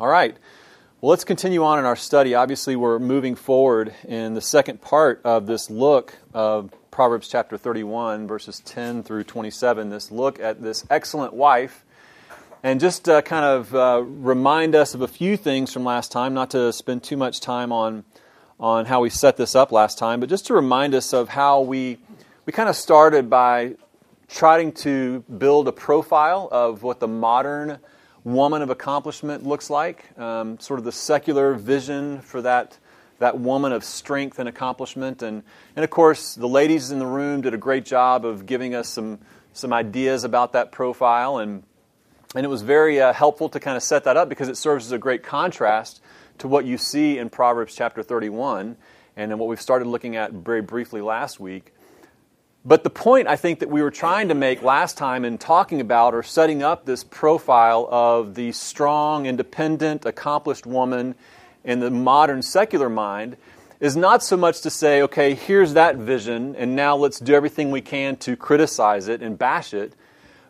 All right. Well, let's continue on in our study. Obviously, we're moving forward in the second part of this look of Proverbs chapter 31, verses 10 through 27. This look at this excellent wife. And just uh, kind of uh, remind us of a few things from last time, not to spend too much time on, on how we set this up last time, but just to remind us of how we, we kind of started by trying to build a profile of what the modern woman of accomplishment looks like, um, sort of the secular vision for that, that woman of strength and accomplishment. And, and of course, the ladies in the room did a great job of giving us some, some ideas about that profile. And, and it was very uh, helpful to kind of set that up because it serves as a great contrast to what you see in Proverbs chapter 31 and in what we've started looking at very briefly last week. But the point I think that we were trying to make last time in talking about or setting up this profile of the strong, independent, accomplished woman in the modern secular mind is not so much to say, okay, here's that vision, and now let's do everything we can to criticize it and bash it,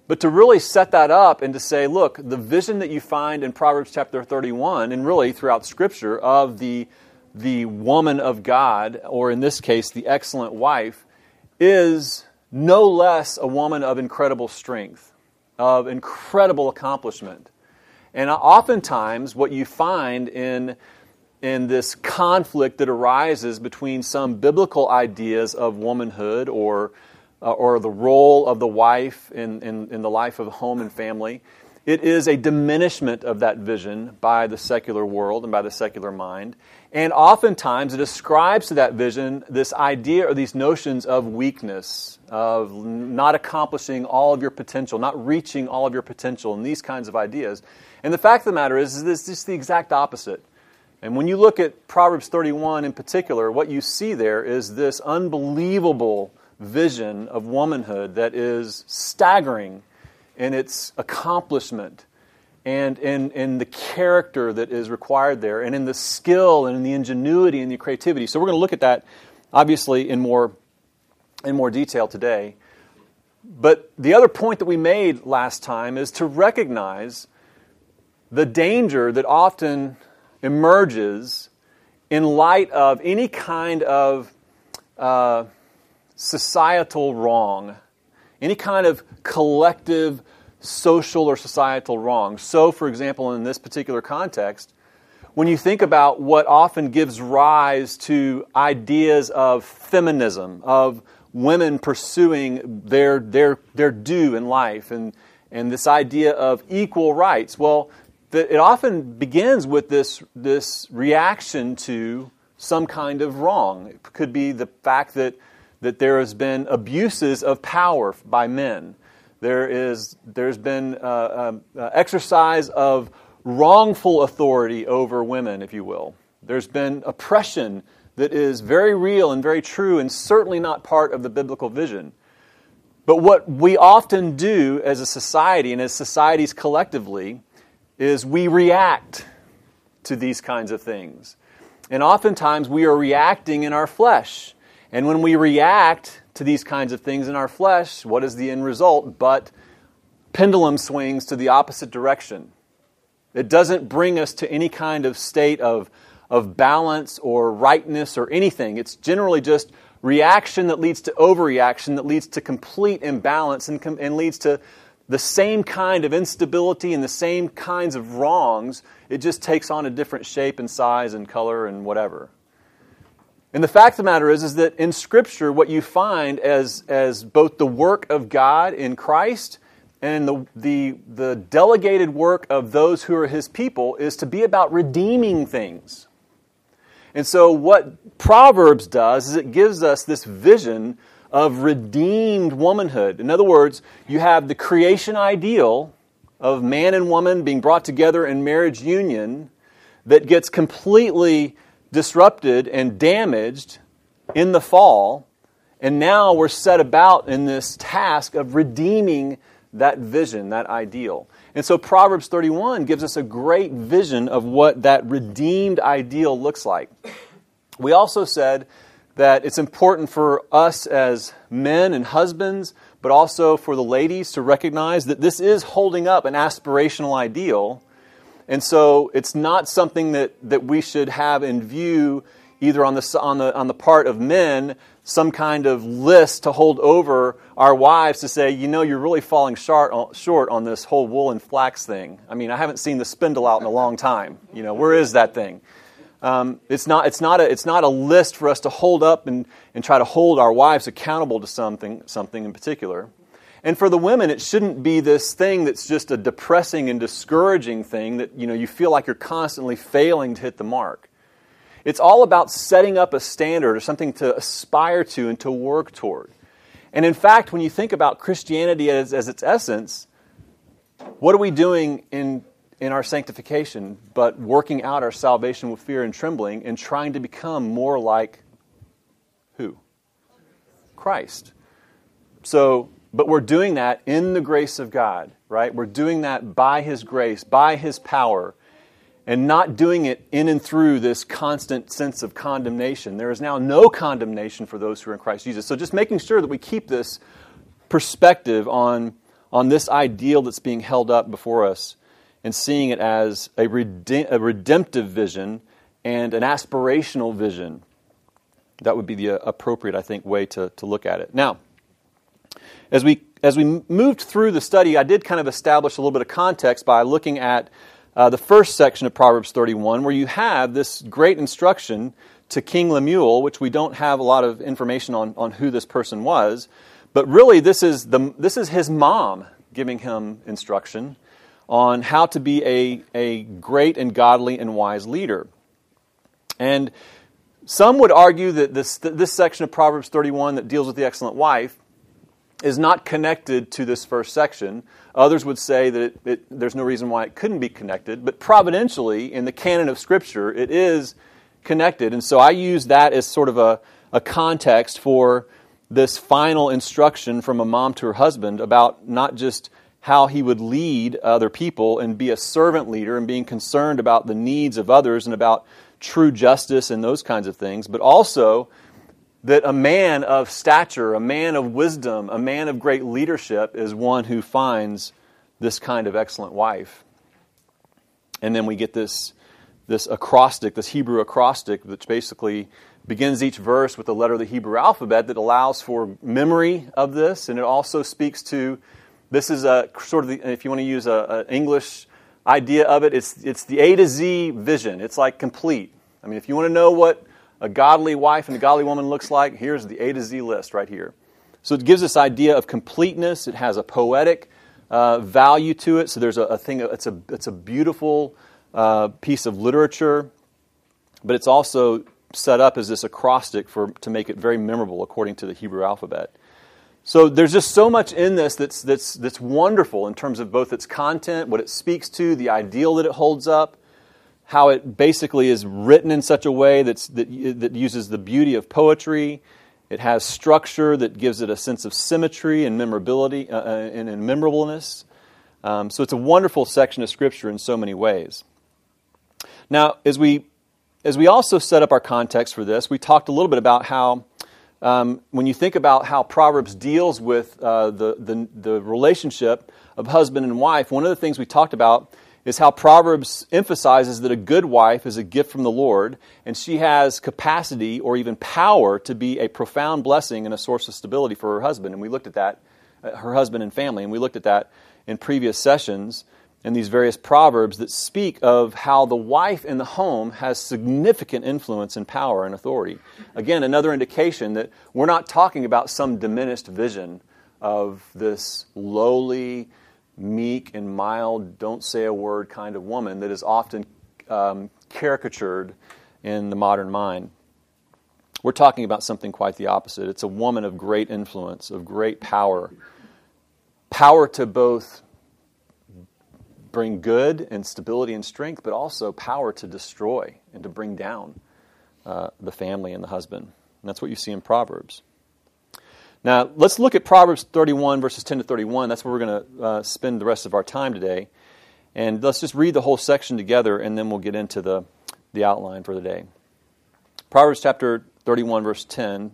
but to really set that up and to say, look, the vision that you find in Proverbs chapter 31, and really throughout Scripture, of the, the woman of God, or in this case, the excellent wife, is no less a woman of incredible strength, of incredible accomplishment. And oftentimes, what you find in, in this conflict that arises between some biblical ideas of womanhood or, uh, or the role of the wife in, in, in the life of home and family, it is a diminishment of that vision by the secular world and by the secular mind. And oftentimes it ascribes to that vision this idea or these notions of weakness, of not accomplishing all of your potential, not reaching all of your potential, and these kinds of ideas. And the fact of the matter is, is this just the exact opposite. And when you look at Proverbs 31 in particular, what you see there is this unbelievable vision of womanhood that is staggering in its accomplishment and in, in the character that is required there, and in the skill and in the ingenuity and the creativity. So we're going to look at that, obviously, in more, in more detail today. But the other point that we made last time is to recognize the danger that often emerges in light of any kind of uh, societal wrong, any kind of collective social or societal wrongs. So, for example, in this particular context, when you think about what often gives rise to ideas of feminism, of women pursuing their, their, their due in life, and, and this idea of equal rights, well, the, it often begins with this, this reaction to some kind of wrong. It could be the fact that, that there has been abuses of power by men there is, there's been uh, um, uh, exercise of wrongful authority over women, if you will. There's been oppression that is very real and very true and certainly not part of the biblical vision. But what we often do as a society and as societies collectively is we react to these kinds of things. And oftentimes we are reacting in our flesh. And when we react to these kinds of things in our flesh, what is the end result but pendulum swings to the opposite direction? It doesn't bring us to any kind of state of, of balance or rightness or anything. It's generally just reaction that leads to overreaction, that leads to complete imbalance, and, and leads to the same kind of instability and the same kinds of wrongs. It just takes on a different shape and size and color and whatever. And the fact of the matter is, is that in Scripture, what you find as, as both the work of God in Christ and the, the, the delegated work of those who are His people is to be about redeeming things. And so, what Proverbs does is it gives us this vision of redeemed womanhood. In other words, you have the creation ideal of man and woman being brought together in marriage union that gets completely disrupted and damaged in the fall, and now we're set about in this task of redeeming that vision, that ideal. And so Proverbs 31 gives us a great vision of what that redeemed ideal looks like. We also said that it's important for us as men and husbands, but also for the ladies to recognize that this is holding up an aspirational ideal And so it's not something that, that we should have in view either on the, on, the, on the part of men, some kind of list to hold over our wives to say, you know, you're really falling short, short on this whole wool and flax thing. I mean, I haven't seen the spindle out in a long time. You know, where is that thing? Um, it's, not, it's, not a, it's not a list for us to hold up and, and try to hold our wives accountable to something, something in particular. And for the women, it shouldn't be this thing that's just a depressing and discouraging thing that you know you feel like you're constantly failing to hit the mark. It's all about setting up a standard or something to aspire to and to work toward. And in fact, when you think about Christianity as, as its essence, what are we doing in, in our sanctification but working out our salvation with fear and trembling and trying to become more like who? Christ. So but we're doing that in the grace of God, right? We're doing that by His grace, by His power, and not doing it in and through this constant sense of condemnation. There is now no condemnation for those who are in Christ Jesus. So just making sure that we keep this perspective on, on this ideal that's being held up before us and seeing it as a, a redemptive vision and an aspirational vision. That would be the uh, appropriate, I think, way to, to look at it. Now, as we, as we moved through the study, I did kind of establish a little bit of context by looking at uh, the first section of Proverbs 31, where you have this great instruction to King Lemuel, which we don't have a lot of information on, on who this person was. But really, this is, the, this is his mom giving him instruction on how to be a, a great and godly and wise leader. And some would argue that this, this section of Proverbs 31 that deals with the excellent wife is not connected to this first section. Others would say that it, it, there's no reason why it couldn't be connected, but providentially, in the canon of Scripture, it is connected. And so I use that as sort of a, a context for this final instruction from a mom to her husband about not just how he would lead other people and be a servant leader and being concerned about the needs of others and about true justice and those kinds of things, but also that a man of stature, a man of wisdom, a man of great leadership is one who finds this kind of excellent wife. And then we get this, this acrostic, this Hebrew acrostic, which basically begins each verse with the letter of the Hebrew alphabet that allows for memory of this. And it also speaks to this is a sort of, the, if you want to use an English idea of it, it's, it's the A to Z vision. It's like complete. I mean, if you want to know what a godly wife and a godly woman looks like, here's the A to Z list right here. So it gives this idea of completeness. It has a poetic uh, value to it. So there's a, a, thing. It's a it's a beautiful uh, piece of literature, but it's also set up as this acrostic for to make it very memorable according to the Hebrew alphabet. So there's just so much in this that's that's that's wonderful in terms of both its content, what it speaks to, the ideal that it holds up, how it basically is written in such a way that's, that, that uses the beauty of poetry. It has structure that gives it a sense of symmetry and memorability uh, uh, and, and memorableness. Um, so it's a wonderful section of Scripture in so many ways. Now, as we as we also set up our context for this, we talked a little bit about how um, when you think about how Proverbs deals with uh, the, the, the relationship of husband and wife, one of the things we talked about is how Proverbs emphasizes that a good wife is a gift from the Lord, and she has capacity or even power to be a profound blessing and a source of stability for her husband. And we looked at that, uh, her husband and family, and we looked at that in previous sessions in these various proverbs that speak of how the wife in the home has significant influence and power and authority. Again, another indication that we're not talking about some diminished vision of this lowly, meek and mild, don't say a word kind of woman that is often um, caricatured in the modern mind. We're talking about something quite the opposite. It's a woman of great influence, of great power. Power to both bring good and stability and strength, but also power to destroy and to bring down uh, the family and the husband. And that's what you see in Proverbs. Now, let's look at Proverbs 31, verses 10 to 31. That's where we're going to uh, spend the rest of our time today. And let's just read the whole section together, and then we'll get into the, the outline for the day. Proverbs chapter 31, verse 10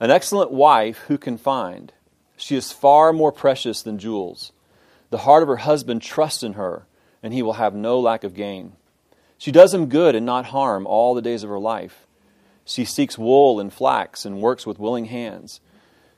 An excellent wife who can find? She is far more precious than jewels. The heart of her husband trusts in her, and he will have no lack of gain. She does him good and not harm all the days of her life. She seeks wool and flax and works with willing hands.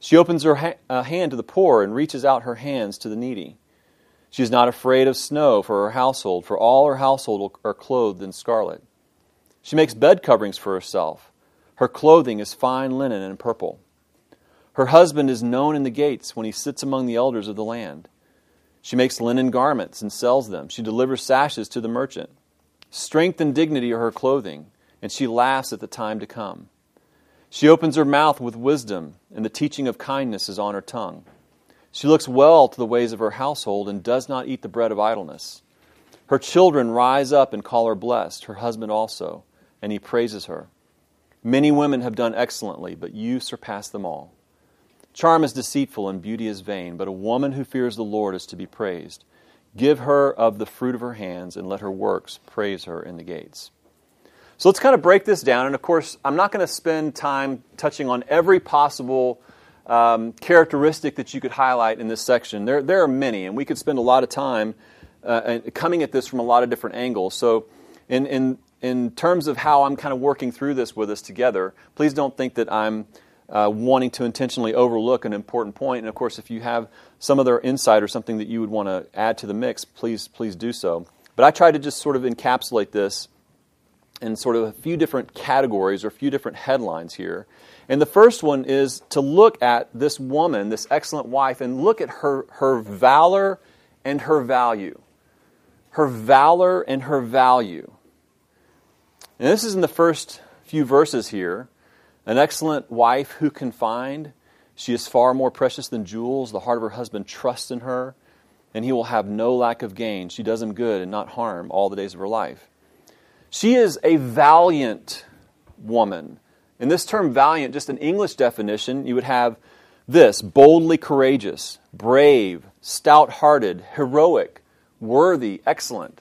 She opens her ha- uh, hand to the poor and reaches out her hands to the needy. She is not afraid of snow for her household, for all her household are clothed in scarlet. She makes bed coverings for herself. Her clothing is fine linen and purple. Her husband is known in the gates when he sits among the elders of the land. She makes linen garments and sells them. She delivers sashes to the merchant. Strength and dignity are her clothing and she laughs at the time to come. She opens her mouth with wisdom, and the teaching of kindness is on her tongue. She looks well to the ways of her household and does not eat the bread of idleness. Her children rise up and call her blessed, her husband also, and he praises her. Many women have done excellently, but you surpass them all. Charm is deceitful and beauty is vain, but a woman who fears the Lord is to be praised. Give her of the fruit of her hands, and let her works praise her in the gates. So let's kind of break this down. And of course, I'm not going to spend time touching on every possible um, characteristic that you could highlight in this section. There, there are many, and we could spend a lot of time uh, coming at this from a lot of different angles. So, in, in, in terms of how I'm kind of working through this with us together, please don't think that I'm uh, wanting to intentionally overlook an important point. And of course, if you have some other insight or something that you would want to add to the mix, please, please do so. But I try to just sort of encapsulate this in sort of a few different categories or a few different headlines here. And the first one is to look at this woman, this excellent wife, and look at her, her valor and her value. Her valor and her value. And this is in the first few verses here. An excellent wife who can find. She is far more precious than jewels. The heart of her husband trusts in her, and he will have no lack of gain. She does him good and not harm all the days of her life. She is a valiant woman. In this term valiant, just an English definition, you would have this boldly courageous, brave, stout hearted, heroic, worthy, excellent.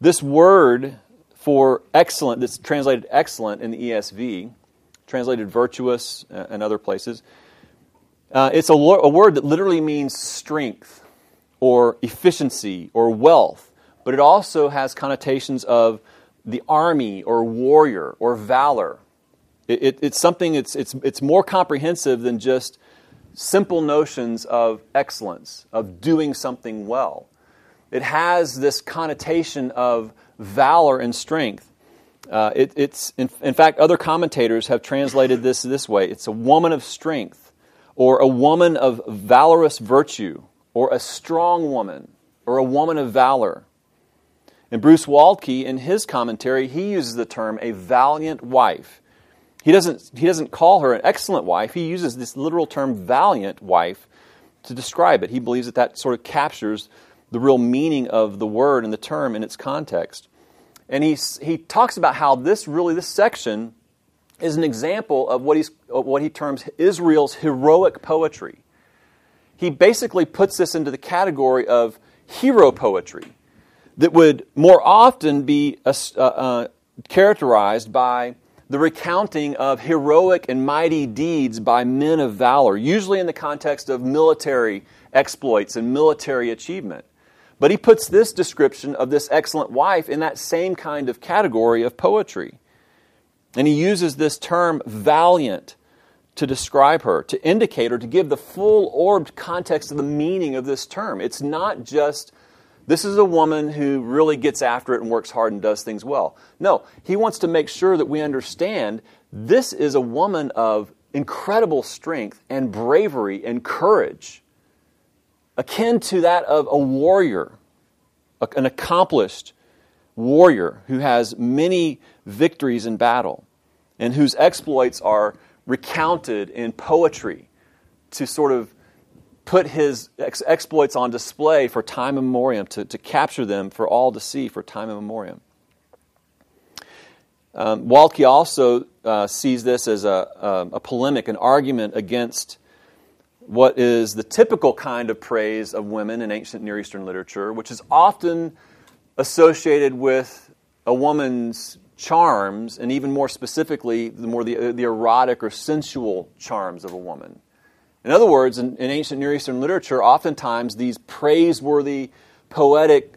This word for excellent, that's translated excellent in the ESV, translated virtuous uh, in other places, uh, it's a, a word that literally means strength or efficiency or wealth, but it also has connotations of the army or warrior or valor. It, it, it's something, it's, it's, it's more comprehensive than just simple notions of excellence, of doing something well. It has this connotation of valor and strength. Uh, it, it's in, in, fact, other commentators have translated this this way: it's a woman of strength, or a woman of valorous virtue, or a strong woman, or a woman of valor. And Bruce Waltke, in his commentary, he uses the term a valiant wife. He doesn't, he doesn't call her an excellent wife. He uses this literal term valiant wife to describe it. He believes that that sort of captures the real meaning of the word and the term in its context. And he, he talks about how this really, this section is an example of what, he's, what he terms Israel's heroic poetry. He basically puts this into the category of hero poetry that would more often be uh, uh, characterized by the recounting of heroic and mighty deeds by men of valor, usually in the context of military exploits and military achievement. But he puts this description of this excellent wife in that same kind of category of poetry. And he uses this term valiant to describe her, to indicate or to give the full orbed context of the meaning of this term. It's not just this is a woman who really gets after it and works hard and does things well. No, he wants to make sure that we understand this is a woman of incredible strength and bravery and courage, akin to that of a warrior, an accomplished warrior who has many victories in battle and whose exploits are recounted in poetry to sort of put his ex- exploits on display for time immemorial, to, to capture them for all to see for time immemorial. Um, Waltke also uh, sees this as a, a, a, polemic, an argument against what is the typical kind of praise of women in ancient Near Eastern literature, which is often associated with a woman's charms, and even more specifically, the more the, the erotic or sensual charms of a woman. In other words, in, in ancient Near Eastern literature, oftentimes these praiseworthy, poetic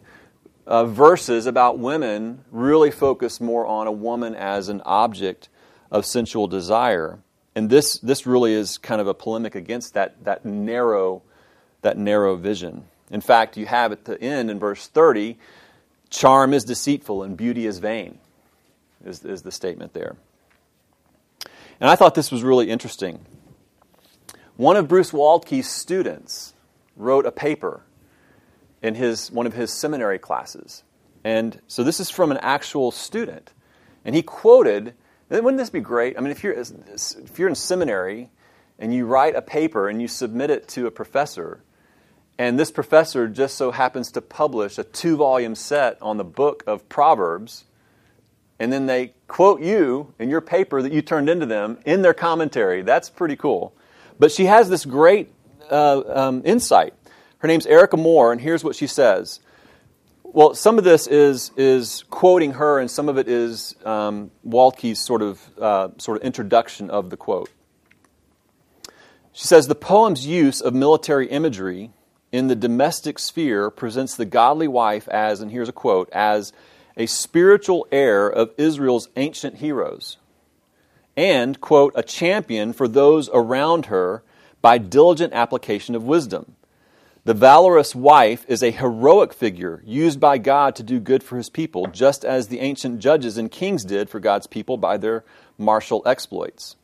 uh, verses about women really focus more on a woman as an object of sensual desire. And this, this really is kind of a polemic against that, that, narrow, that narrow vision. In fact, you have at the end in verse 30 charm is deceitful and beauty is vain, is, is the statement there. And I thought this was really interesting. One of Bruce Waltke's students wrote a paper in his, one of his seminary classes. And so this is from an actual student. And he quoted, wouldn't this be great? I mean, if you're, if you're in seminary and you write a paper and you submit it to a professor, and this professor just so happens to publish a two volume set on the book of Proverbs, and then they quote you in your paper that you turned into them in their commentary. That's pretty cool. But she has this great uh, um, insight. Her name's Erica Moore, and here's what she says. Well, some of this is is quoting her, and some of it is um, Waltke's sort of uh, sort of introduction of the quote. She says the poem's use of military imagery in the domestic sphere presents the godly wife as, and here's a quote, as a spiritual heir of Israel's ancient heroes, and, quote, a champion for those around her by diligent application of wisdom. The valorous wife is a heroic figure used by God to do good for his people, just as the ancient judges and kings did for God's people by their martial exploits.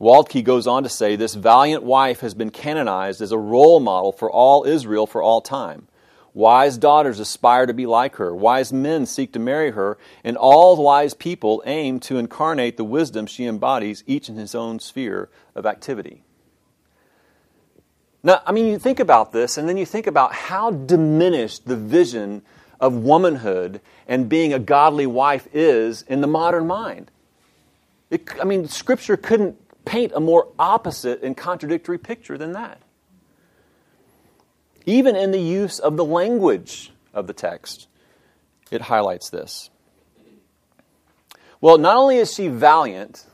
Waltke goes on to say this valiant wife has been canonized as a role model for all Israel for all time. Wise daughters aspire to be like her. Wise men seek to marry her, and all wise people aim to incarnate the wisdom she embodies, each in his own sphere of activity. Now, I mean, you think about this, and then you think about how diminished the vision of womanhood and being a godly wife is in the modern mind. It, I mean, Scripture couldn't paint a more opposite and contradictory picture than that. Even in the use of the language of the text, it highlights this. Well, not only is she valiant,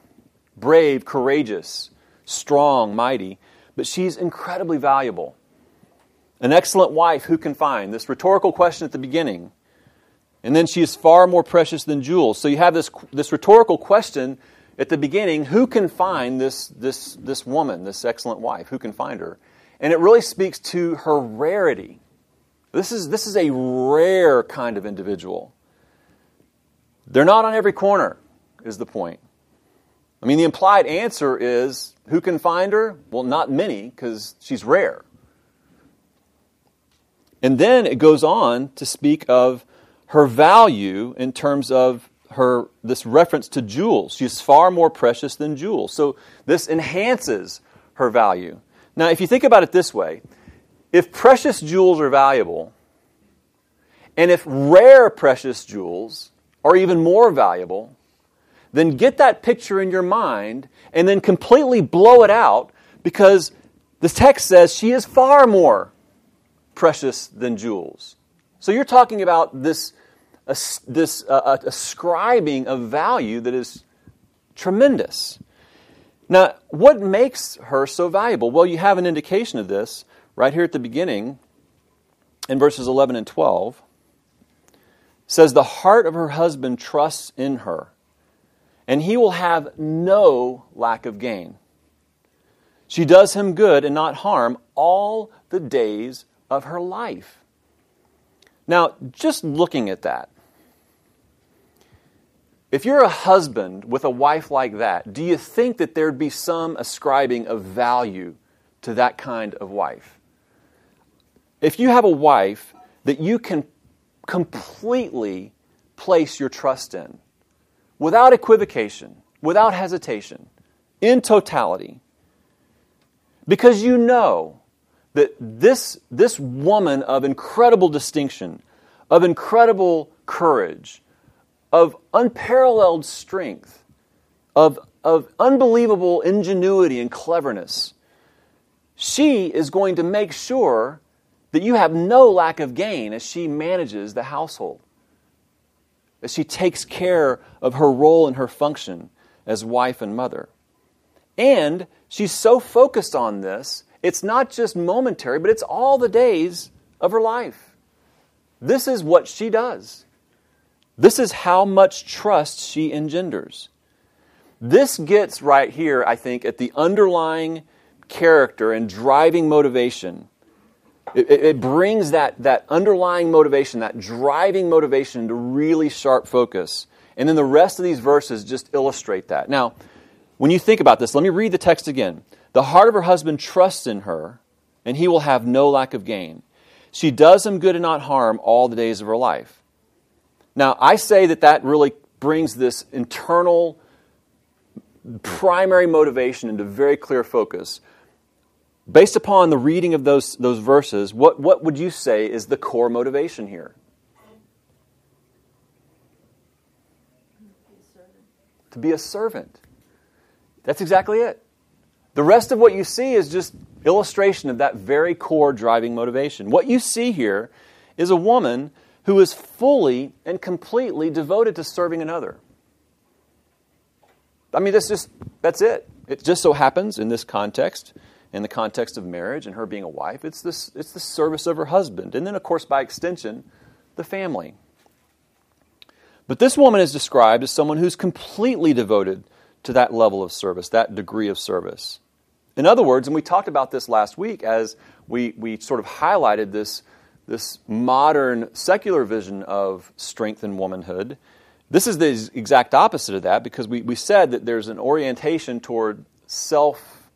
brave, courageous, strong, mighty, but she's incredibly valuable. An excellent wife, who can find? This rhetorical question at the beginning. And then she is far more precious than jewels. So you have this, this rhetorical question at the beginning who can find this, this, this woman, this excellent wife? Who can find her? And it really speaks to her rarity. This is, this is a rare kind of individual. They're not on every corner, is the point. I mean, the implied answer is who can find her? Well, not many, because she's rare. And then it goes on to speak of her value in terms of her this reference to jewels. She's far more precious than jewels. So this enhances her value. Now, if you think about it this way, if precious jewels are valuable, and if rare precious jewels are even more valuable, then get that picture in your mind and then completely blow it out because the text says she is far more precious than jewels. So you're talking about this, uh, this uh, ascribing of value that is tremendous. Now, what makes her so valuable? Well, you have an indication of this right here at the beginning in verses 11 and 12. It says, The heart of her husband trusts in her and he will have no lack of gain. She does him good and not harm all the days of her life. Now, just looking at that, if you're a husband with a wife like that, do you think that there'd be some ascribing of value to that kind of wife? If you have a wife that you can completely place your trust in, without equivocation, without hesitation, in totality, Because you know that this, this woman of incredible distinction, of incredible courage, of unparalleled strength, of, of unbelievable ingenuity and cleverness, she is going to make sure that you have no lack of gain as she manages the household, as she takes care of her role and her function as wife and mother. And she's so focused on this, it's not just momentary, but it's all the days of her life. This is what she does. This is how much trust she engenders. This gets right here, I think, at the underlying character and driving motivation. It, it, brings that, that underlying motivation, that driving motivation to really sharp focus. And then the rest of these verses just illustrate that. Now, when you think about this, let me read the text again. The heart of her husband trusts in her, and he will have no lack of gain. She does him good and not harm all the days of her life. Now, I say that that really brings this internal primary motivation into very clear focus. Based upon the reading of those, those verses, what, what would you say is the core motivation here? To be a servant. That's exactly it. The rest of what you see is just illustration of that very core driving motivation. What you see here is a woman who is fully and completely devoted to serving another. I mean, that's just that's it. It just so happens in this context, in the context of marriage and her being a wife, it's this it's the service of her husband, and then of course by extension, the family. But this woman is described as someone who's completely devoted to that level of service, that degree of service. In other words, and we talked about this last week as we, we sort of highlighted this, this modern secular vision of strength and womanhood. This is the exact opposite of that because we, we said that there's an orientation toward self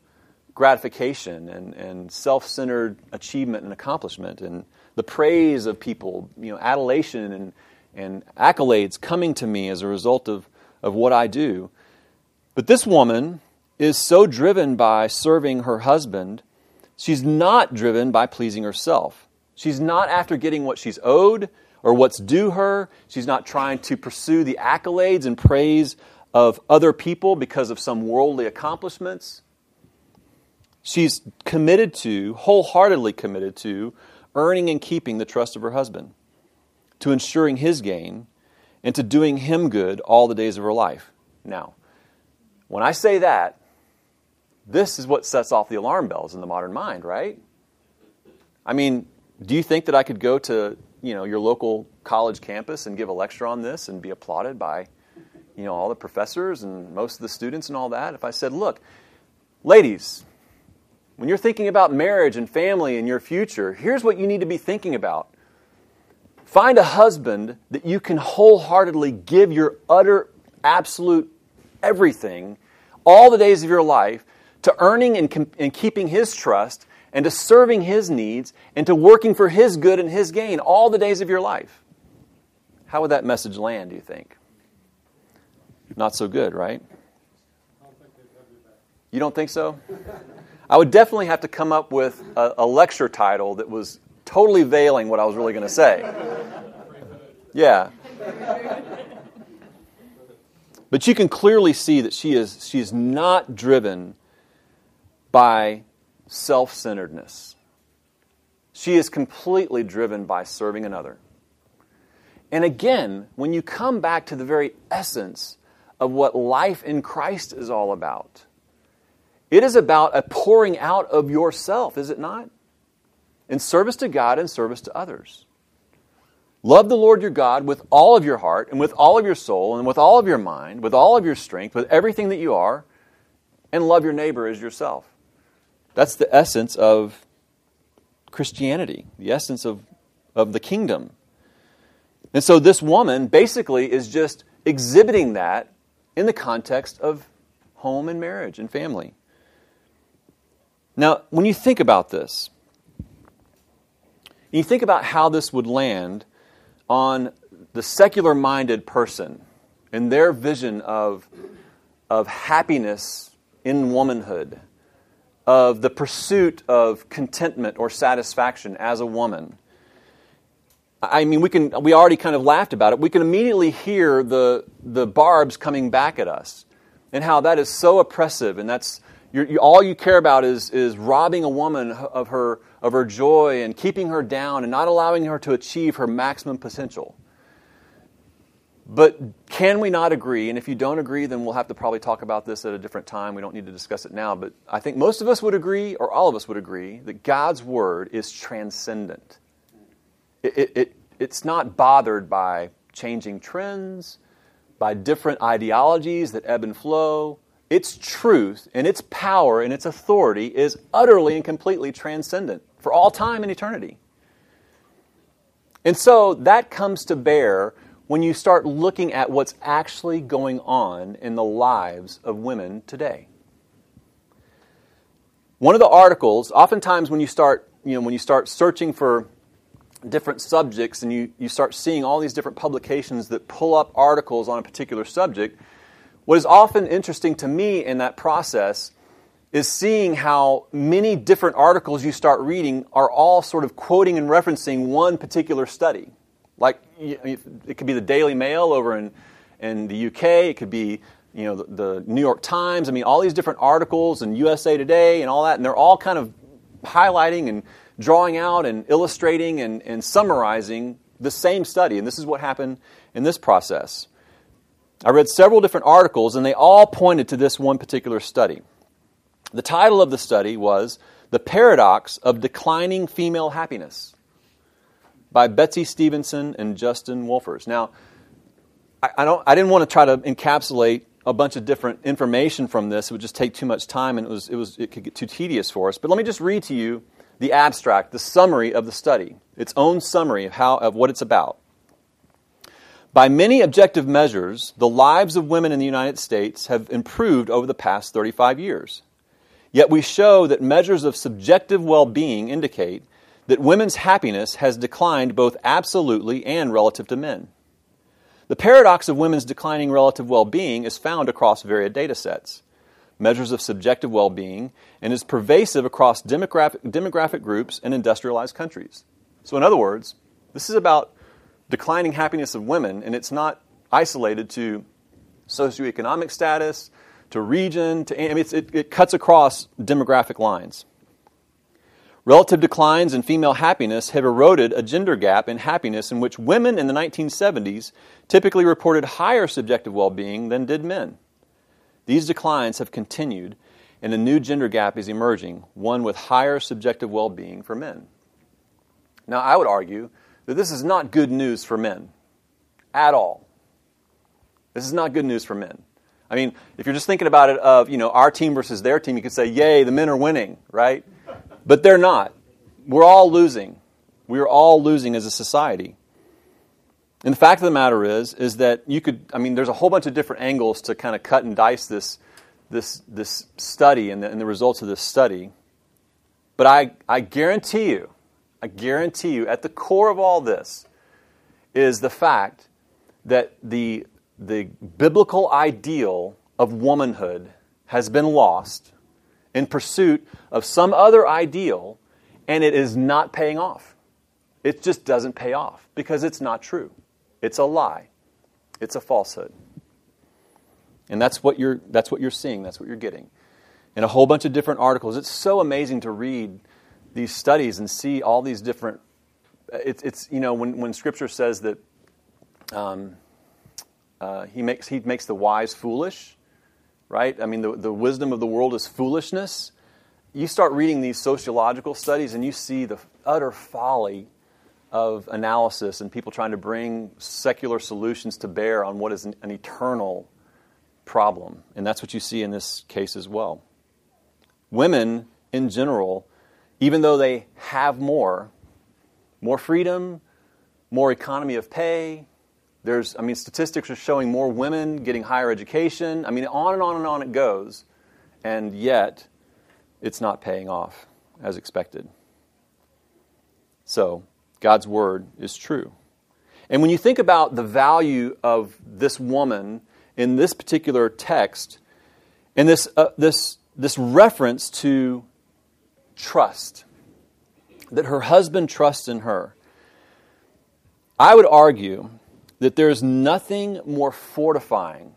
gratification and, and self centered achievement and accomplishment and the praise of people, you know, adulation and, and accolades coming to me as a result of, of what I do. But this woman is so driven by serving her husband, she's not driven by pleasing herself. She's not after getting what she's owed or what's due her. She's not trying to pursue the accolades and praise of other people because of some worldly accomplishments. She's committed to, wholeheartedly committed to, earning and keeping the trust of her husband, to ensuring his gain, and to doing him good all the days of her life. Now, when I say that, this is what sets off the alarm bells in the modern mind, right? I mean, do you think that I could go to, you know, your local college campus and give a lecture on this and be applauded by, you know, all the professors and most of the students and all that if I said, "Look, ladies, when you're thinking about marriage and family and your future, here's what you need to be thinking about. Find a husband that you can wholeheartedly give your utter absolute everything all the days of your life to earning and, and keeping His trust and to serving His needs and to working for His good and His gain all the days of your life. How would that message land, do you think? Not so good, right? You don't think so? I would definitely have to come up with a, a lecture title that was totally veiling what I was really going to say. Yeah. But you can clearly see that she is, she is not driven by self centeredness. She is completely driven by serving another. And again, when you come back to the very essence of what life in Christ is all about, it is about a pouring out of yourself, is it not? In service to God and service to others. Love the Lord your God with all of your heart and with all of your soul and with all of your mind, with all of your strength, with everything that you are, and love your neighbor as yourself. That's the essence of Christianity, the essence of, of the kingdom. And so this woman basically is just exhibiting that in the context of home and marriage and family. Now, when you think about this, you think about how this would land on the secular minded person and their vision of, of happiness in womanhood, of the pursuit of contentment or satisfaction as a woman. I mean, we can we already kind of laughed about it. We can immediately hear the the barbs coming back at us, and how that is so oppressive, and that's you all you care about is is robbing a woman of her of her joy and keeping her down and not allowing her to achieve her maximum potential. But can we not agree? And if you don't agree, then we'll have to probably talk about this at a different time. We don't need to discuss it now. But I think most of us would agree, or all of us would agree, that God's Word is transcendent. It, it, it, it's not bothered by changing trends, by different ideologies that ebb and flow. Its truth and its power and its authority is utterly and completely transcendent for all time and eternity. And so that comes to bear when you start looking at what's actually going on in the lives of women today. One of the articles, oftentimes when you start, you know, when you start searching for different subjects and you, you start seeing all these different publications that pull up articles on a particular subject, what is often interesting to me in that process is seeing how many different articles you start reading are all sort of quoting and referencing one particular study. Like it could be the Daily Mail over in, in the UK, it could be you know the, the New York Times. I mean, all these different articles and USA Today and all that, and they're all kind of highlighting and drawing out and illustrating and, and summarizing the same study. And this is what happened in this process. I read several different articles, and they all pointed to this one particular study. The title of the study was The Paradox of Declining Female Happiness by Betsy Stevenson and Justin Wolfers. Now, I, I, don't, I didn't want to try to encapsulate a bunch of different information from this. It would just take too much time and it, was, it, was, it could get too tedious for us. But let me just read to you the abstract, the summary of the study, its own summary of, how, of what it's about. By many objective measures, the lives of women in the United States have improved over the past 35 years. Yet we show that measures of subjective well being indicate that women's happiness has declined both absolutely and relative to men. The paradox of women's declining relative well being is found across varied data sets, measures of subjective well being, and is pervasive across demographic, demographic groups and industrialized countries. So, in other words, this is about declining happiness of women, and it's not isolated to socioeconomic status, to region, to I mean, it, it cuts across demographic lines. Relative declines in female happiness have eroded a gender gap in happiness in which women in the 1970s typically reported higher subjective well being than did men. These declines have continued, and a new gender gap is emerging, one with higher subjective well being for men. Now, I would argue that this is not good news for men at all. This is not good news for men. I mean, if you're just thinking about it of, you know, our team versus their team, you could say, yay, the men are winning, right? But they're not. We're all losing. We're all losing as a society. And the fact of the matter is, is that you could, I mean, there's a whole bunch of different angles to kind of cut and dice this, this, this study and the, and the results of this study. But I, I guarantee you, I guarantee you, at the core of all this is the fact that the, the biblical ideal of womanhood has been lost in pursuit of some other ideal, and it is not paying off. It just doesn't pay off because it's not true. It's a lie. It's a falsehood. And that's what you're, that's what you're seeing, that's what you're getting. In a whole bunch of different articles. It's so amazing to read these studies and see all these different. It's, it's you know, when, when Scripture says that um, uh, he, makes, he makes the wise foolish, right? I mean, the, the wisdom of the world is foolishness. You start reading these sociological studies and you see the utter folly of analysis and people trying to bring secular solutions to bear on what is an, an eternal problem. And that's what you see in this case as well. Women, in general, even though they have more, more freedom, more economy of pay, there's, I mean, statistics are showing more women getting higher education. I mean, on and on and on it goes. And yet, it's not paying off as expected. So, God's word is true. And when you think about the value of this woman in this particular text, and this, uh, this, this reference to trust, that her husband trusts in her, I would argue that there's nothing more fortifying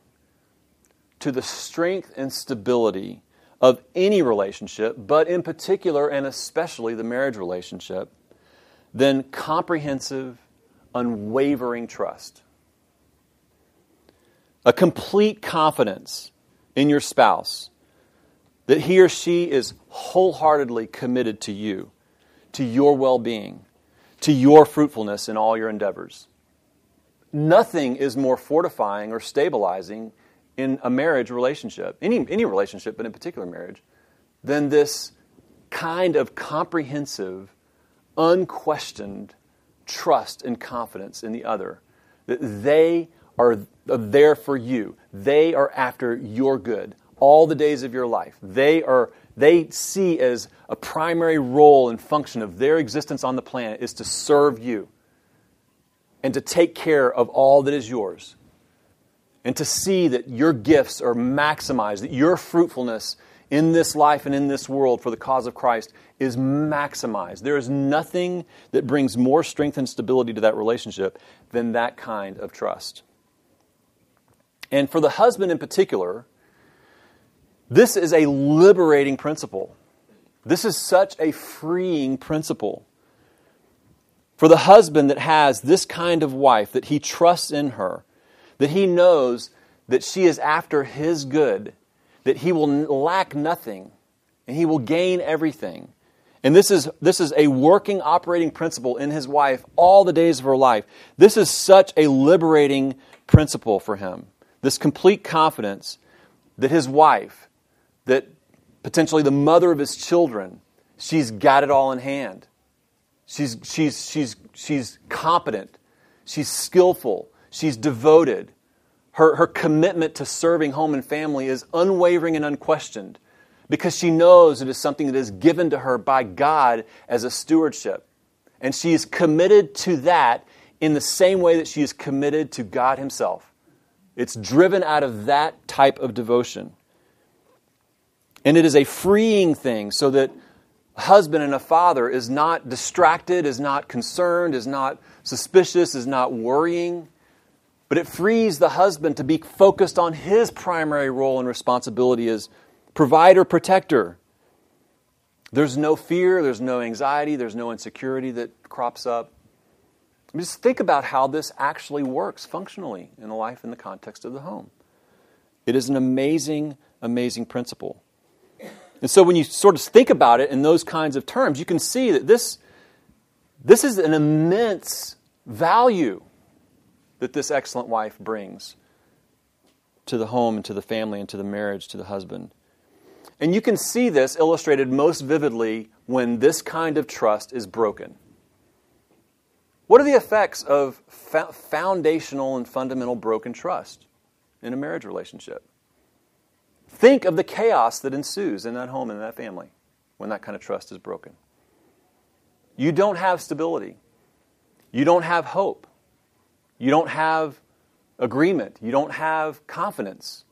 to the strength and stability of any relationship, but in particular and especially the marriage relationship, than comprehensive, unwavering trust. A complete confidence in your spouse that he or she is wholeheartedly committed to you, to your well being, to your fruitfulness in all your endeavors. Nothing is more fortifying or stabilizing in a marriage relationship, any, any relationship, but in particular marriage, than this kind of comprehensive, unquestioned trust and confidence in the other. That they are there for you. They are after your good all the days of your life. They are they see as a primary role and function of their existence on the planet is to serve you and to take care of all that is yours and to see that your gifts are maximized, that your fruitfulness in this life and in this world for the cause of Christ is maximized. There is nothing that brings more strength and stability to that relationship than that kind of trust. And for the husband in particular, this is a liberating principle. This is such a freeing principle. For the husband that has this kind of wife, that he trusts in her, that he knows that she is after his good, that he will lack nothing, and he will gain everything. And this is, this is a working, operating principle in his wife all the days of her life. This is such a liberating principle for him. This complete confidence that his wife, that potentially the mother of his children, she's got it all in hand. She's, she's, she's, she's competent. She's skillful. She's devoted. Her, her commitment to serving home and family is unwavering and unquestioned because she knows it is something that is given to her by God as a stewardship. And she is committed to that in the same way that she is committed to God Himself. It's driven out of that type of devotion. And it is a freeing thing so that husband and a father is not distracted, is not concerned, is not suspicious, is not worrying. But it frees the husband to be focused on his primary role and responsibility as provider, protector. There's no fear, there's no anxiety, there's no insecurity that crops up. Just think about how this actually works functionally in the life in the context of the home. It is an amazing, amazing principle. And so when you sort of think about it in those kinds of terms, you can see that this, this is an immense value that this excellent wife brings to the home and to the family and to the marriage, to the husband. And you can see this illustrated most vividly when this kind of trust is broken. What are the effects of foundational and fundamental broken trust in a marriage relationship? Think of the chaos that ensues in that home and that family when that kind of trust is broken. You don't have stability. You don't have hope. You don't have agreement. You don't have confidence.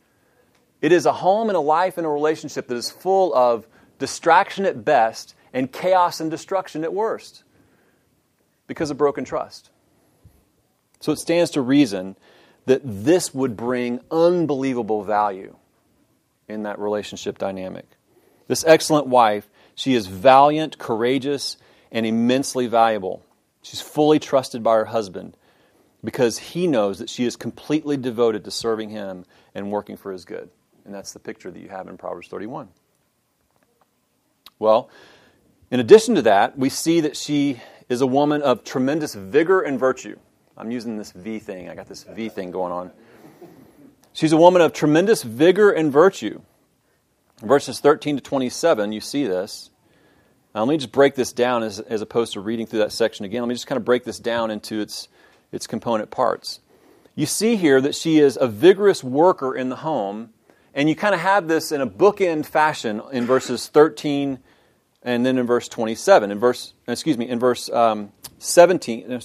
It is a home and a life and a relationship that is full of distraction at best and chaos and destruction at worst because of broken trust. So it stands to reason that this would bring unbelievable value in that relationship dynamic. This excellent wife, she is valiant, courageous, and immensely valuable. She's fully trusted by her husband because he knows that she is completely devoted to serving him and working for his good. And that's the picture that you have in Proverbs 31. Well, in addition to that, we see that she is a woman of tremendous vigor and virtue. I'm using this V thing, I got this V thing going on. She's a woman of tremendous vigor and virtue. verses 13 to 27, you see this. Now, let me just break this down as, as opposed to reading through that section again. Let me just kind of break this down into its, its component parts. You see here that she is a vigorous worker in the home, and you kind of have this in a bookend fashion in verses 13 and then in verse 27. In verse, excuse me, in verse um, 17,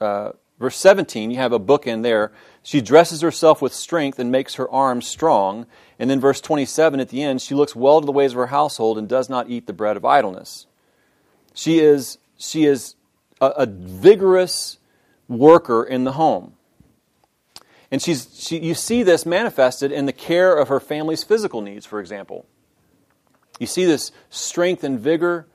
uh, verse 17, you have a bookend there She dresses herself with strength and makes her arms strong. And then, verse 27 at the end, she looks well to the ways of her household and does not eat the bread of idleness. She is, she is a, a vigorous worker in the home. And she's, she, you see this manifested in the care of her family's physical needs, for example. You see this strength and vigor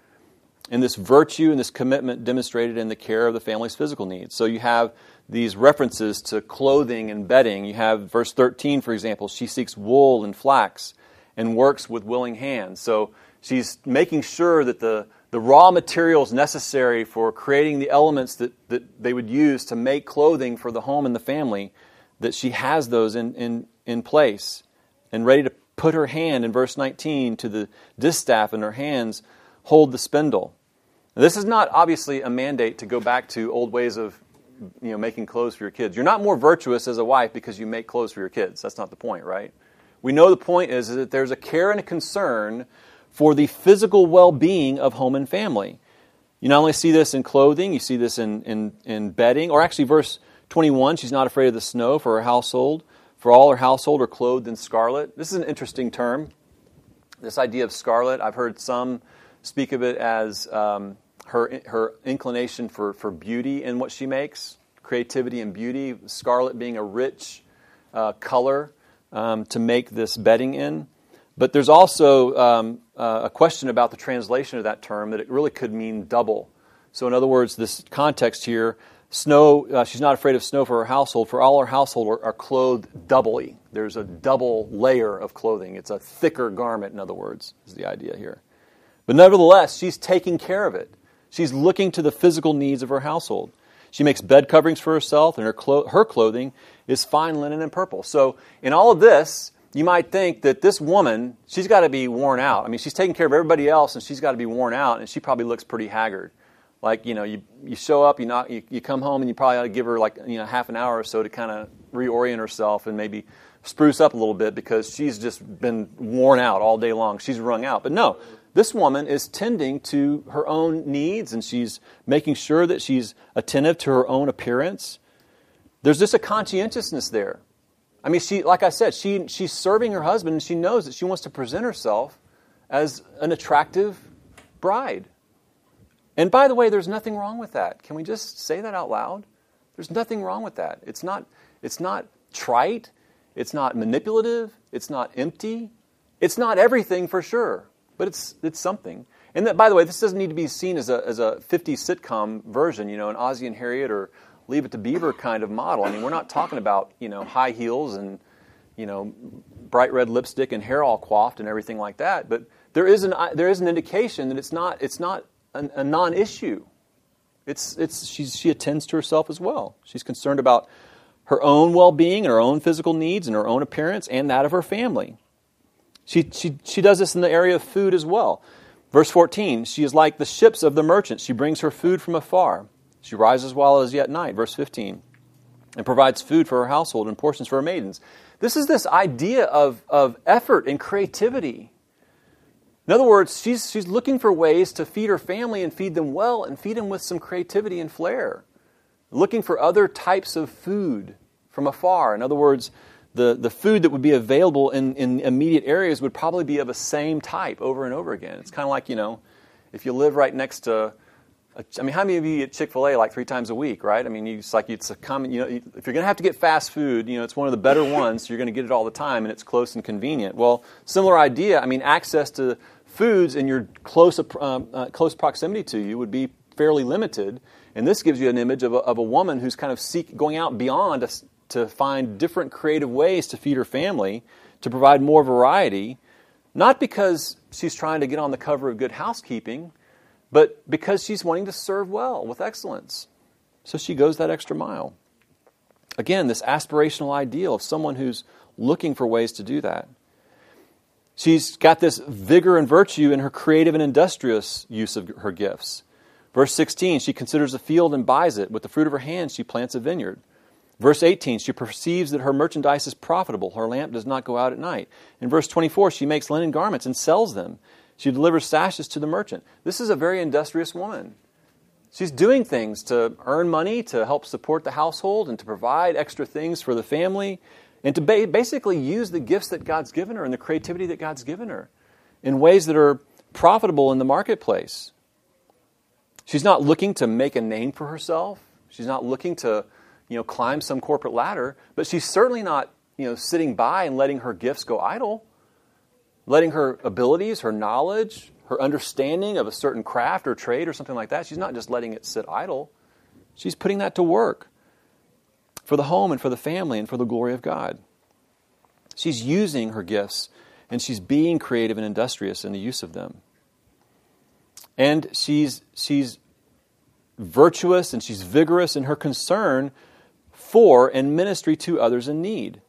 and this virtue and this commitment demonstrated in the care of the family's physical needs. So you have these references to clothing and bedding. You have verse 13, for example, she seeks wool and flax and works with willing hands. So she's making sure that the, the raw materials necessary for creating the elements that, that they would use to make clothing for the home and the family, that she has those in, in, in place and ready to put her hand in verse 19 to the distaff in her hands hold the spindle. Now, this is not obviously a mandate to go back to old ways of you know, making clothes for your kids. You're not more virtuous as a wife because you make clothes for your kids. That's not the point, right? We know the point is, is that there's a care and a concern for the physical well being of home and family. You not only see this in clothing, you see this in, in, in bedding, or actually, verse 21, she's not afraid of the snow for her household, for all her household are clothed in scarlet. This is an interesting term. This idea of scarlet, I've heard some speak of it as um, her, her inclination for, for beauty in what she makes, creativity and beauty, scarlet being a rich uh, color um, to make this bedding in. But there's also um, uh, a question about the translation of that term that it really could mean double. So, in other words, this context here snow, uh, she's not afraid of snow for her household, for all her household are, are, clothed doubly. There's a double layer of clothing. It's a thicker garment, in other words, is the idea here. But nevertheless, she's taking care of it. She's looking to the physical needs of her household. She makes bed coverings for herself, and her, clo- her clothing is fine linen and purple. So, in all of this, you might think that this woman, she's got to be worn out. I mean, she's taking care of everybody else, and she's got to be worn out, and she probably looks pretty haggard. Like, you know, you, you show up, you, knock, you, you come home, and you probably ought to give her like, you know, half an hour or so to kind of reorient herself and maybe spruce up a little bit because she's just been worn out all day long. She's wrung out. But no, this woman is tending to her own needs and she's making sure that she's attentive to her own appearance. There's just a conscientiousness there. I mean, she, like I said, she, she's serving her husband and she knows that she wants to present herself as an attractive bride. And by the way, there's nothing wrong with that. Can we just say that out loud? There's nothing wrong with that. It's not, it's not trite. It's not manipulative. It's not empty. It's not everything for sure but it's, it's something. And that, by the way, this doesn't need to be seen as a, as a 50s sitcom version, you know, an Ozzie and Harriet or Leave It to Beaver kind of model. I mean, we're not talking about, you know, high heels and, you know, bright red lipstick and hair all coiffed and everything like that. But there is an, there is an indication that it's not, it's not an, a non issue. It's, it's, she's, she attends to herself as well. She's concerned about her own well being and her own physical needs and her own appearance and that of her family. She, she, she does this in the area of food as well. Verse 14, she is like the ships of the merchants. She brings her food from afar. She rises while it is yet night. Verse 15, and provides food for her household and portions for her maidens. This is this idea of, of effort and creativity. In other words, she's, she's looking for ways to feed her family and feed them well and feed them with some creativity and flair. Looking for other types of food from afar. In other words, the, the food that would be available in, in immediate areas would probably be of the same type over and over again. It's kind of like, you know, if you live right next to, a, I mean, how many of you eat Chick fil A like three times a week, right? I mean, it's like it's a common, you know, if you're going to have to get fast food, you know, it's one of the better ones, so you're going to get it all the time and it's close and convenient. Well, similar idea, I mean, access to foods in your close, um, uh, close proximity to you would be fairly limited. And this gives you an image of a, of a woman who's kind of seek, going out beyond a, to find different creative ways to feed her family, to provide more variety, not because she's trying to get on the cover of Good Housekeeping, but because she's wanting to serve well with excellence. So she goes that extra mile. Again, this aspirational ideal of someone who's looking for ways to do that. She's got this vigor and virtue in her creative and industrious use of her gifts. Verse 16, she considers a field and buys it. With the fruit of her hands, she plants a vineyard. Verse 18, she perceives that her merchandise is profitable. Her lamp does not go out at night. In verse 24, she makes linen garments and sells them. She delivers sashes to the merchant. This is a very industrious woman. She's doing things to earn money, to help support the household, and to provide extra things for the family, and to ba- basically use the gifts that God's given her and the creativity that God's given her in ways that are profitable in the marketplace. She's not looking to make a name for herself. She's not looking to, you know, climb some corporate ladder, but she's certainly not, you know, sitting by and letting her gifts go idle. Letting her abilities, her knowledge, her understanding of a certain craft or trade or something like that, she's not just letting it sit idle. She's putting that to work for the home and for the family and for the glory of God. She's using her gifts and she's being creative and industrious in the use of them. And she's, she's virtuous and she's vigorous in her concern for and ministry to others in need.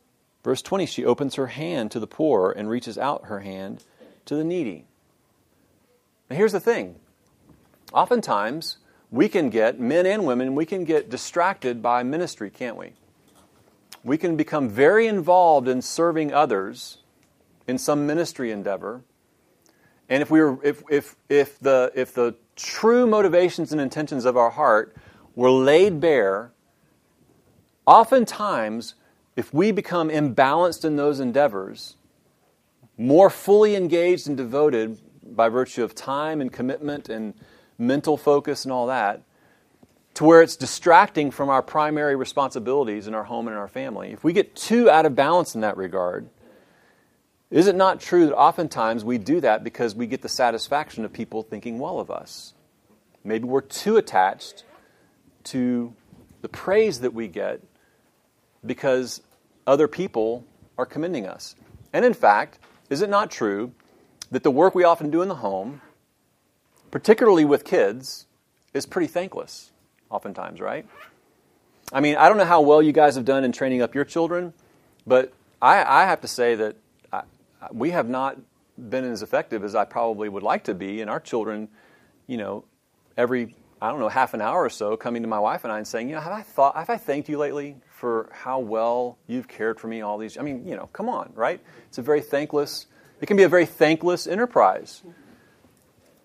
Verse 20, she opens her hand to the poor and reaches out her hand to the needy. Now, here's the thing oftentimes, we can get, men and women, we can get distracted by ministry, can't we? We can become very involved in serving others in some ministry endeavor. And if, we were, if, if, if, the, if the true motivations and intentions of our heart were laid bare, oftentimes, if we become imbalanced in those endeavors, more fully engaged and devoted by virtue of time and commitment and mental focus and all that, to where it's distracting from our primary responsibilities in our home and in our family. If we get too out of balance in that regard, is it not true that oftentimes we do that because we get the satisfaction of people thinking well of us? Maybe we're too attached to the praise that we get because other people are commending us. And in fact, is it not true that the work we often do in the home, particularly with kids, is pretty thankless, oftentimes, right? I mean, I don't know how well you guys have done in training up your children, but I, I have to say that I, we have not been as effective as I probably would like to be, and our children, you know, every I don't know half an hour or so, coming to my wife and I and saying, you know, have I thought, have I thanked you lately for how well you've cared for me all these? I mean, you know, come on, right? It's a very thankless it can be a very thankless enterprise.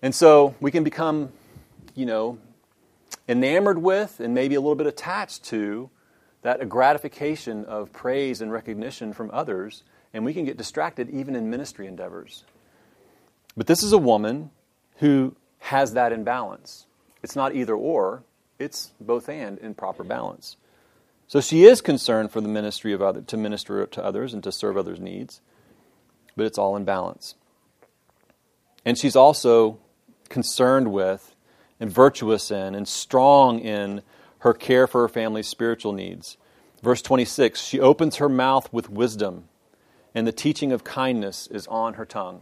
And so we can become, you know, enamored with and maybe a little bit attached to that gratification of praise and recognition from others, and we can get distracted even in ministry endeavors. But this is a woman who has that in balance. It's not either or, it's both and in proper balance. So she is concerned for the ministry of other, to minister to others and to serve others' needs but it's all in balance. And she's also concerned with and virtuous in and strong in her care for her family's spiritual needs. Verse 26 She opens her mouth with wisdom, and the teaching of kindness is on her tongue.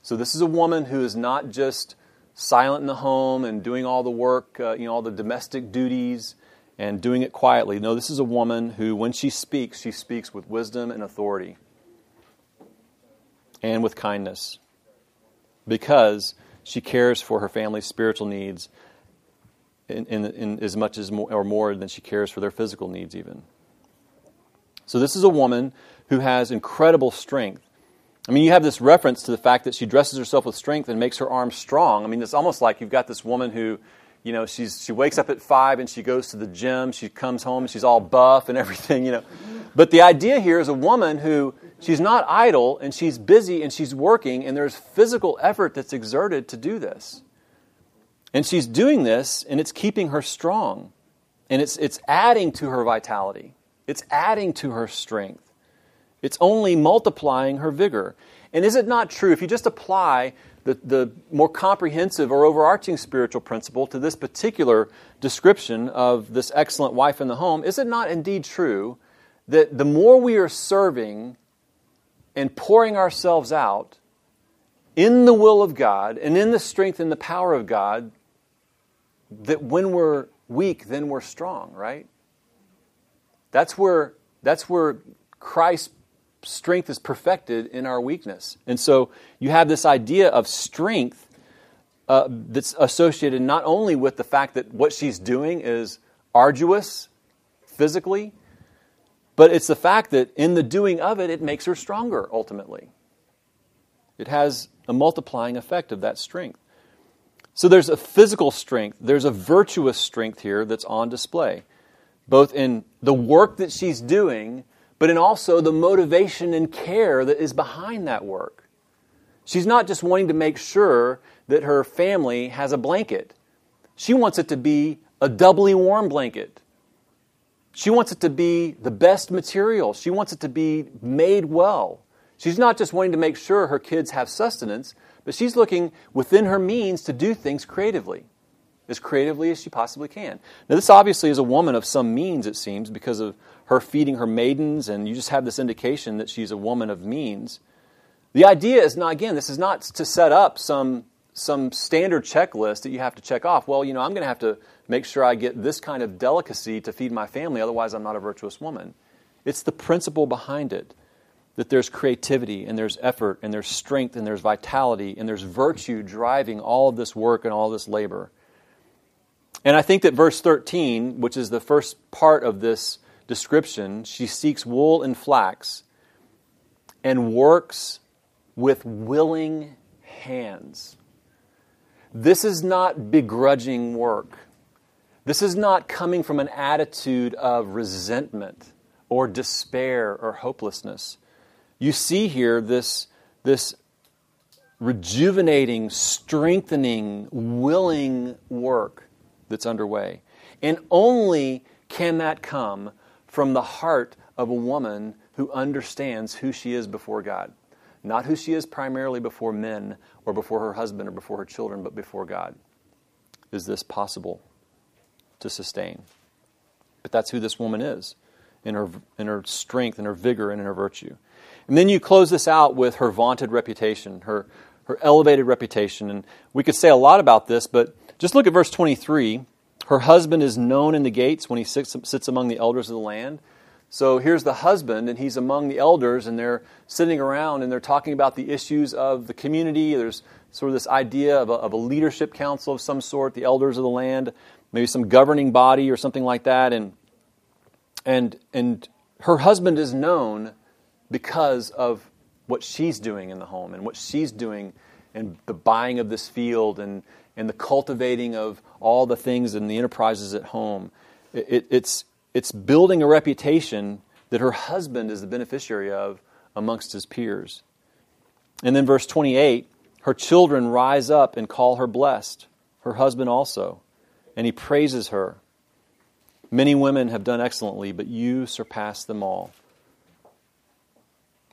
So, this is a woman who is not just silent in the home and doing all the work, uh, you know, all the domestic duties and doing it quietly. No, this is a woman who, when she speaks, she speaks with wisdom and authority and with kindness because she cares for her family's spiritual needs in, in, in, as much as more, or more than she cares for their physical needs, even. So, this is a woman who has incredible strength. I mean, you have this reference to the fact that she dresses herself with strength and makes her arms strong. I mean, it's almost like you've got this woman who, you know, she's, she wakes up at five and she goes to the gym. She comes home and she's all buff and everything, you know. But the idea here is a woman who she's not idle and she's busy and she's working and there's physical effort that's exerted to do this. And she's doing this and it's keeping her strong. And it's, it's adding to her vitality. It's adding to her strength. It's only multiplying her vigor. And is it not true, if you just apply the, the more comprehensive or overarching spiritual principle to this particular description of this excellent wife in the home, is it not indeed true that the more we are serving and pouring ourselves out in the will of God and in the strength and the power of God, that when we're weak, then we're strong, right? That's where, that's where Christ's strength is perfected in our weakness. And so you have this idea of strength uh, that's associated not only with the fact that what she's doing is arduous physically, but it's the fact that in the doing of it, it makes her stronger ultimately. It has a multiplying effect of that strength. So there's a physical strength, there's a virtuous strength here that's on display, both in the work that she's doing, but in also the motivation and care that is behind that work. She's not just wanting to make sure that her family has a blanket. She wants it to be a doubly warm blanket. She wants it to be the best material. She wants it to be made well. She's not just wanting to make sure her kids have sustenance, but she's looking within her means to do things creatively, as creatively as she possibly can. Now, this obviously is a woman of some means, it seems, because of her feeding her maidens, and you just have this indication that she's a woman of means. The idea is not, again, this is not to set up some, some standard checklist that you have to check off. Well, you know, I'm going to have to make sure I get this kind of delicacy to feed my family, otherwise, I'm not a virtuous woman. It's the principle behind it that there's creativity and there's effort and there's strength and there's vitality and there's virtue driving all of this work and all this labor. And I think that verse 13, which is the first part of this description, she seeks wool and flax and works with willing hands. This is not begrudging work. This is not coming from an attitude of resentment or despair or hopelessness you see here this, this rejuvenating, strengthening, willing work that's underway. And only can that come from the heart of a woman who understands who she is before God. Not who she is primarily before men or before her husband or before her children, but before God. Is this possible to sustain? But that's who this woman is in her, in her strength, in her vigor, and in her virtue. And then you close this out with her vaunted reputation, her, her elevated reputation. And we could say a lot about this, but just look at verse 23. Her husband is known in the gates when he sits, sits among the elders of the land. So here's the husband, and he's among the elders, and they're sitting around and they're talking about the issues of the community. There's sort of this idea of a, of a leadership council of some sort, the elders of the land, maybe some governing body or something like that. And, and, and her husband is known because of what she's doing in the home and what she's doing in the buying of this field and, and the cultivating of all the things and the enterprises at home. It, it, it's, it's building a reputation that her husband is the beneficiary of amongst his peers. And then, verse 28 her children rise up and call her blessed, her husband also, and he praises her. Many women have done excellently, but you surpass them all.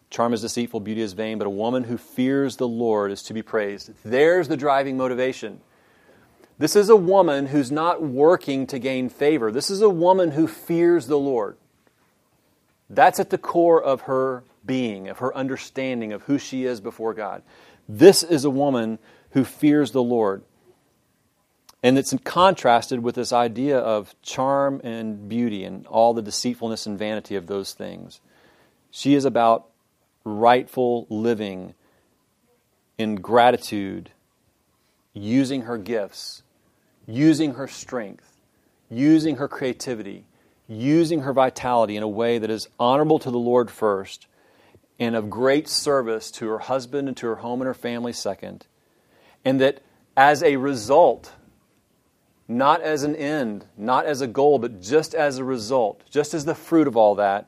Charm is deceitful, beauty is vain, but a woman who fears the Lord is to be praised. There's the driving motivation. This is a woman who's not working to gain favor. This is a woman who fears the Lord. That's at the core of her being, of her understanding of who she is before God. This is a woman who fears the Lord. And it's contrasted with this idea of charm and beauty and all the deceitfulness and vanity of those things. She is about rightful living in gratitude, using her gifts, using her strength, using her creativity, using her vitality in a way that is honorable to the Lord first and of great service to her husband and to her home and her family second. And that as a result, not as an end, not as a goal, but just as a result, just as the fruit of all that,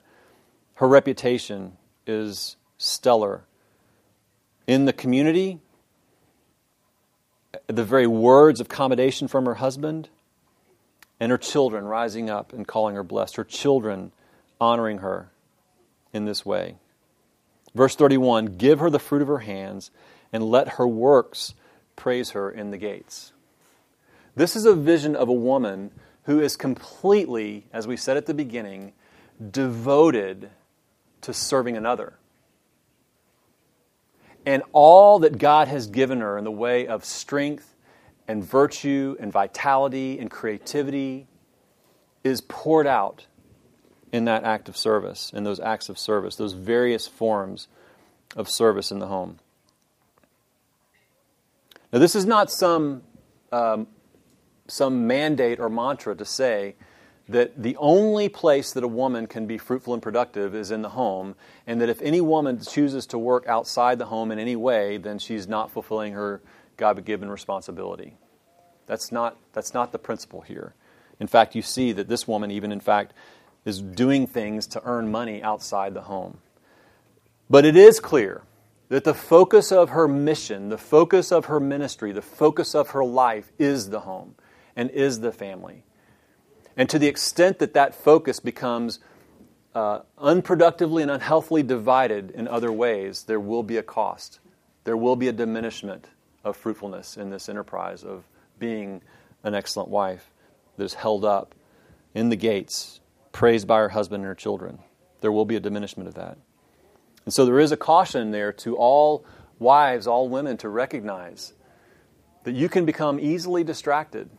her reputation is stellar. In the community, the very words of commendation from her husband, and her children rising up and calling her blessed, her children honoring her in this way. Verse 31 Give her the fruit of her hands, and let her works praise her in the gates. This is a vision of a woman who is completely, as we said at the beginning, devoted to serving another. And all that God has given her in the way of strength and virtue and vitality and creativity is poured out in that act of service, in those acts of service, those various forms of service in the home. Now, this is not some, um, some mandate or mantra to say that the only place that a woman can be fruitful and productive is in the home, and that if any woman chooses to work outside the home in any way, then she's not fulfilling her God given responsibility. That's not, that's not the principle here. In fact, you see that this woman, even in fact, is doing things to earn money outside the home. But it is clear that the focus of her mission, the focus of her ministry, the focus of her life is the home and is the family. And to the extent that that focus becomes uh, unproductively and unhealthily divided in other ways, there will be a cost. There will be a diminishment of fruitfulness in this enterprise of being an excellent wife that is held up in the gates, praised by her husband and her children. There will be a diminishment of that. And so there is a caution there to all wives, all women, to recognize that you can become easily distracted.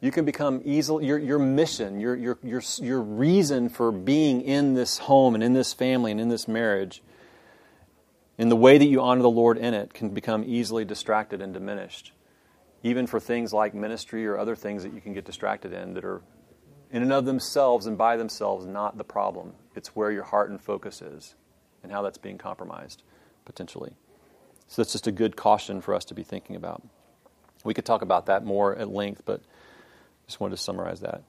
You can become easily, your, your mission, your, your, your, your reason for being in this home and in this family and in this marriage, in the way that you honor the Lord in it, can become easily distracted and diminished. Even for things like ministry or other things that you can get distracted in that are, in and of themselves and by themselves, not the problem. It's where your heart and focus is and how that's being compromised, potentially. So that's just a good caution for us to be thinking about. We could talk about that more at length, but just wanted to summarize that.